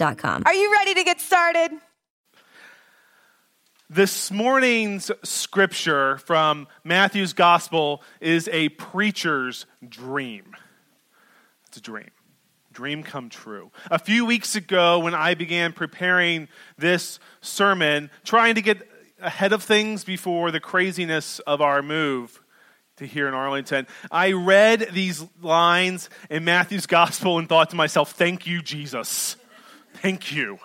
I.com. Are you ready to get started? This morning's scripture from Matthew's gospel is a preacher's dream. It's a dream. Dream come true. A few weeks ago, when I began preparing this sermon, trying to get ahead of things before the craziness of our move to here in Arlington, I read these lines in Matthew's gospel and thought to myself, Thank you, Jesus. Thank you.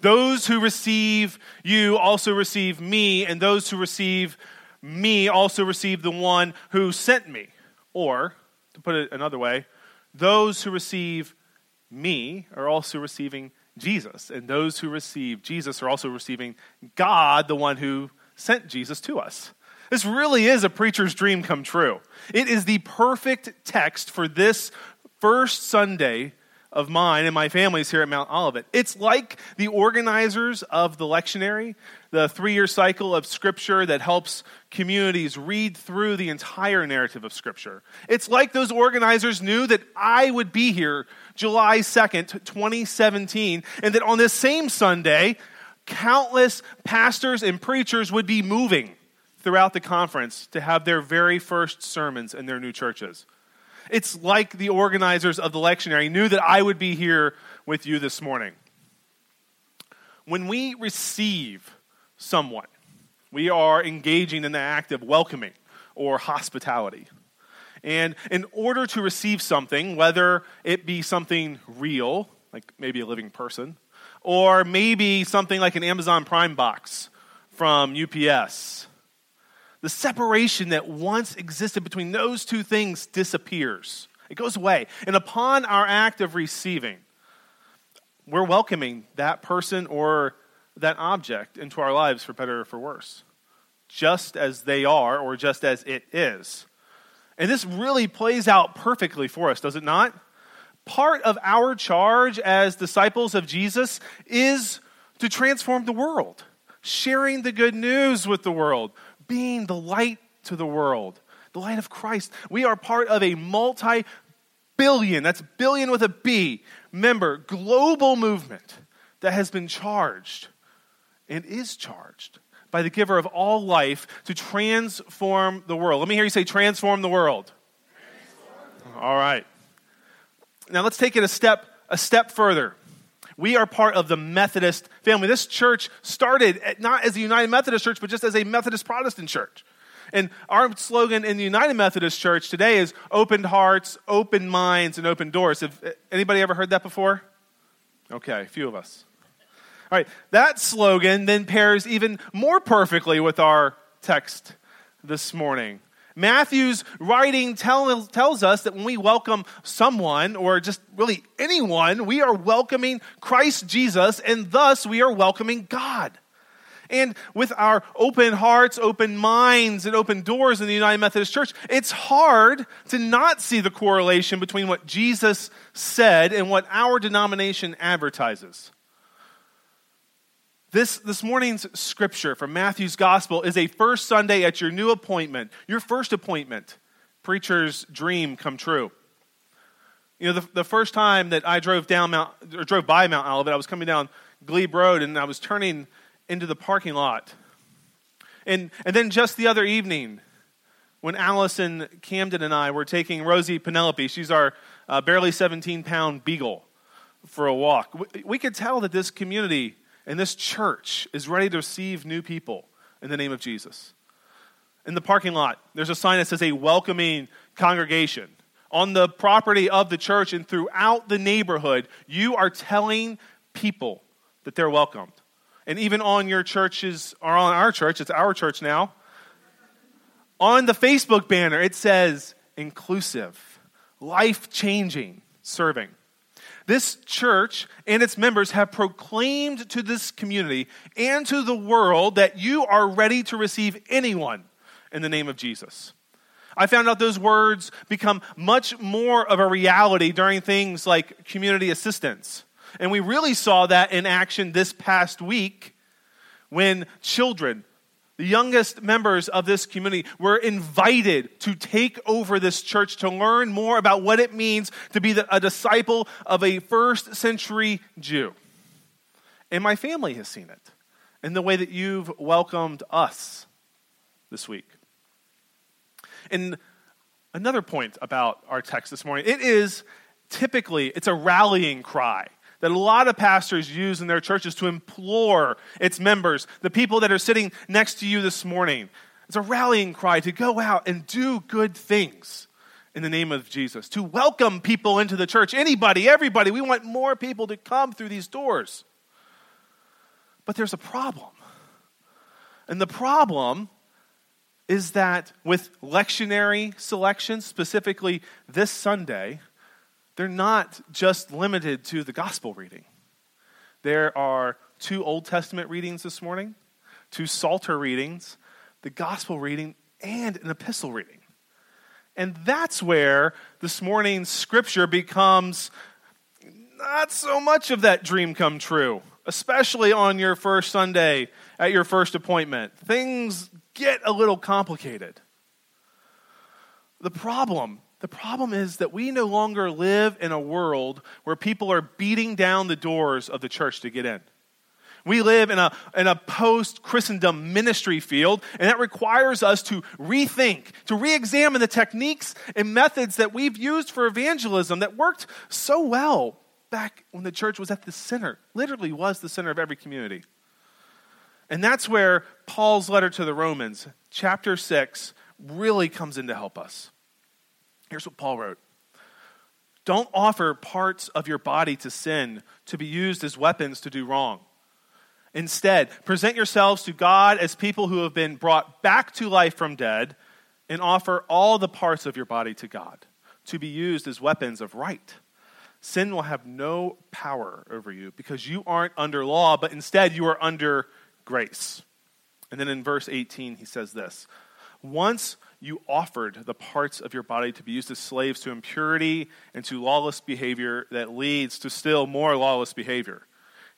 Those who receive you also receive me, and those who receive me also receive the one who sent me. Or, to put it another way, those who receive me are also receiving Jesus, and those who receive Jesus are also receiving God, the one who sent Jesus to us. This really is a preacher's dream come true. It is the perfect text for this first Sunday of mine and my family's here at Mount Olivet. It's like the organizers of the lectionary, the three year cycle of Scripture that helps communities read through the entire narrative of Scripture. It's like those organizers knew that I would be here July 2nd, 2017, and that on this same Sunday, countless pastors and preachers would be moving throughout the conference to have their very first sermons in their new churches. It's like the organizers of the lectionary knew that I would be here with you this morning. When we receive someone, we are engaging in the act of welcoming or hospitality. And in order to receive something, whether it be something real, like maybe a living person, or maybe something like an Amazon Prime box from UPS, the separation that once existed between those two things disappears. It goes away. And upon our act of receiving, we're welcoming that person or that object into our lives for better or for worse, just as they are or just as it is. And this really plays out perfectly for us, does it not? Part of our charge as disciples of Jesus is to transform the world, sharing the good news with the world, being the light to the world, the light of Christ. We are part of a multi billion, that's billion with a B, member global movement that has been charged and is charged by the giver of all life to transform the world. Let me hear you say, transform the world. Transform. All right. Now let's take it a step, a step further. We are part of the Methodist family. This church started not as a United Methodist church, but just as a Methodist Protestant church. And our slogan in the United Methodist Church today is open hearts, open minds, and open doors. Have anybody ever heard that before? Okay, a few of us. All right, that slogan then pairs even more perfectly with our text this morning. Matthew's writing tell, tells us that when we welcome someone, or just really anyone, we are welcoming Christ Jesus, and thus we are welcoming God. And with our open hearts, open minds, and open doors in the United Methodist Church, it's hard to not see the correlation between what Jesus said and what our denomination advertises. This, this morning's scripture from Matthew's gospel is a first Sunday at your new appointment, your first appointment, preacher's dream come true. You know, the, the first time that I drove down Mount, or drove by Mount Olivet, I was coming down Glebe Road and I was turning into the parking lot. And, and then just the other evening, when Allison Camden and I were taking Rosie Penelope, she's our uh, barely 17 pound beagle, for a walk, we, we could tell that this community And this church is ready to receive new people in the name of Jesus. In the parking lot, there's a sign that says a welcoming congregation. On the property of the church and throughout the neighborhood, you are telling people that they're welcomed. And even on your churches, or on our church, it's our church now, on the Facebook banner, it says inclusive, life changing serving. This church and its members have proclaimed to this community and to the world that you are ready to receive anyone in the name of Jesus. I found out those words become much more of a reality during things like community assistance. And we really saw that in action this past week when children, the youngest members of this community, were invited to take over this church to learn more about what it means to be a disciple of a first century Jew. And my family has seen it in the way that you've welcomed us this week. And another point about our text this morning, it is typically it's a rallying cry that a lot of pastors use in their churches to implore its members, the people that are sitting next to you this morning. It's a rallying cry to go out and do good things in the name of Jesus, to welcome people into the church. Anybody, everybody. We want more people to come through these doors. But there's a problem. And the problem is that with lectionary selections, specifically this Sunday, they're not just limited to the gospel reading. There are two Old Testament readings this morning, two Psalter readings, the gospel reading, and an epistle reading. And that's where this morning's scripture becomes not so much of that dream come true, especially on your first Sunday at your first appointment. Things get a little complicated. The problem the problem is that we no longer live in a world where people are beating down the doors of the church to get in. We live in a, in a post Christendom ministry field, and that requires us to rethink, to re examine the techniques and methods that we've used for evangelism that worked so well back when the church was at the center, literally was the center of every community. And that's where Paul's letter to the Romans, chapter 6, really comes in to help us. Here's what Paul wrote Don't offer parts of your body to sin to be used as weapons to do wrong. Instead, present yourselves to God as people who have been brought back to life from dead, and offer all the parts of your body to God to be used as weapons of right. Sin will have no power over you because you aren't under law, but instead you are under grace. And then in verse 18, he says this Once you offered the parts of your body to be used as slaves to impurity and to lawless behavior that leads to still more lawless behavior.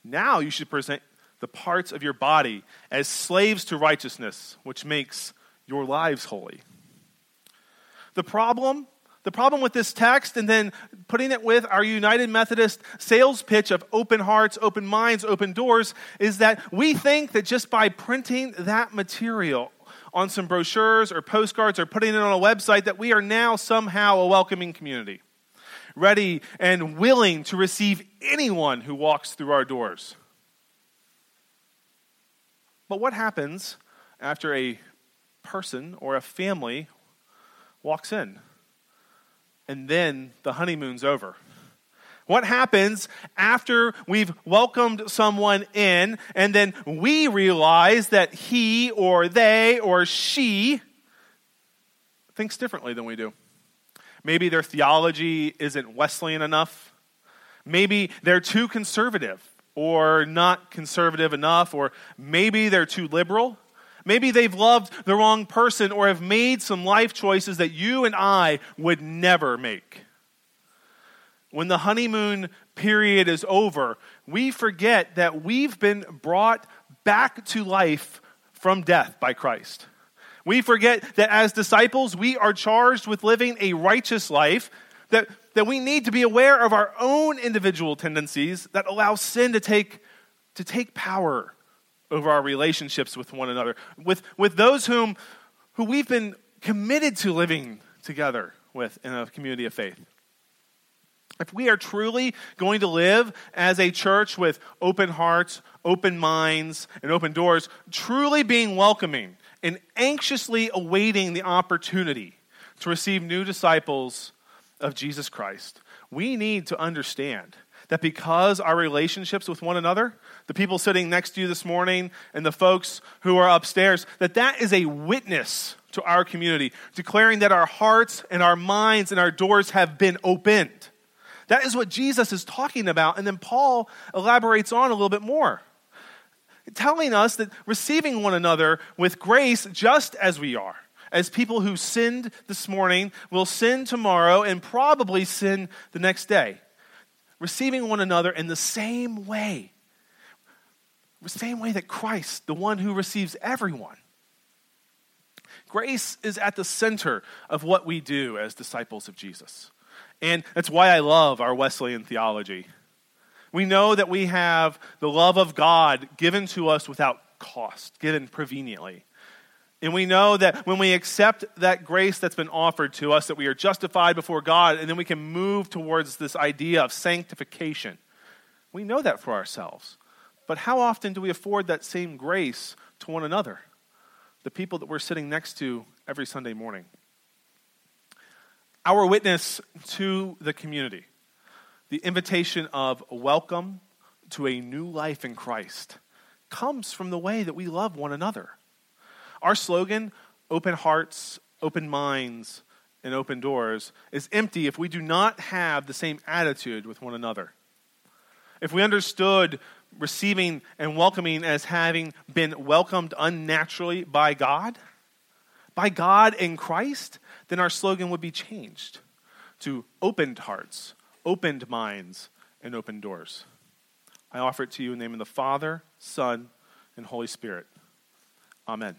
Now you should present the parts of your body as slaves to righteousness, which makes your lives holy. The problem, the problem with this text and then putting it with our United Methodist sales pitch of open hearts, open minds, open doors is that we think that just by printing that material on some brochures or postcards or putting it on a website that we are now somehow a welcoming community, ready and willing to receive anyone who walks through our doors. But what happens after a person or a family walks in and then the honeymoon's over? What happens after we've welcomed someone in and then we realize that he or they or she thinks differently than we do? Maybe their theology isn't Wesleyan enough. Maybe they're too conservative or not conservative enough, or maybe they're too liberal. Maybe they've loved the wrong person or have made some life choices that you and I would never make when the honeymoon period is over, we forget that we've been brought back to life from death by Christ. We forget that as disciples, we are charged with living a righteous life, that, that we need to be aware of our own individual tendencies that allow sin to take, to take power over our relationships with one another, with, with those whom, who we've been committed to living together with in a community of faith. If we are truly going to live as a church with open hearts, open minds, and open doors, truly being welcoming and anxiously awaiting the opportunity to receive new disciples of Jesus Christ, we need to understand that because our relationships with one another, the people sitting next to you this morning and the folks who are upstairs, that that is a witness to our community, declaring that our hearts and our minds and our doors have been opened. That is what Jesus is talking about. And then Paul elaborates on a little bit more, telling us that receiving one another with grace just as we are, as people who sinned this morning will sin tomorrow and probably sin the next day. Receiving one another in the same way, the same way that Christ, the one who receives everyone. Grace is at the center of what we do as disciples of Jesus. And that's why I love our Wesleyan theology. We know that we have the love of God given to us without cost, given preveniently. And we know that when we accept that grace that's been offered to us, that we are justified before God, and then we can move towards this idea of sanctification. We know that for ourselves. But how often do we afford that same grace to one another? The people that we're sitting next to every Sunday morning. Our witness to the community, the invitation of welcome to a new life in Christ, comes from the way that we love one another. Our slogan, open hearts, open minds, and open doors, is empty if we do not have the same attitude with one another. If we understood receiving and welcoming as having been welcomed unnaturally by God, by God in Christ, then our slogan would be changed to opened hearts, opened minds, and open doors. I offer it to you in the name of the Father, Son, and Holy Spirit. Amen.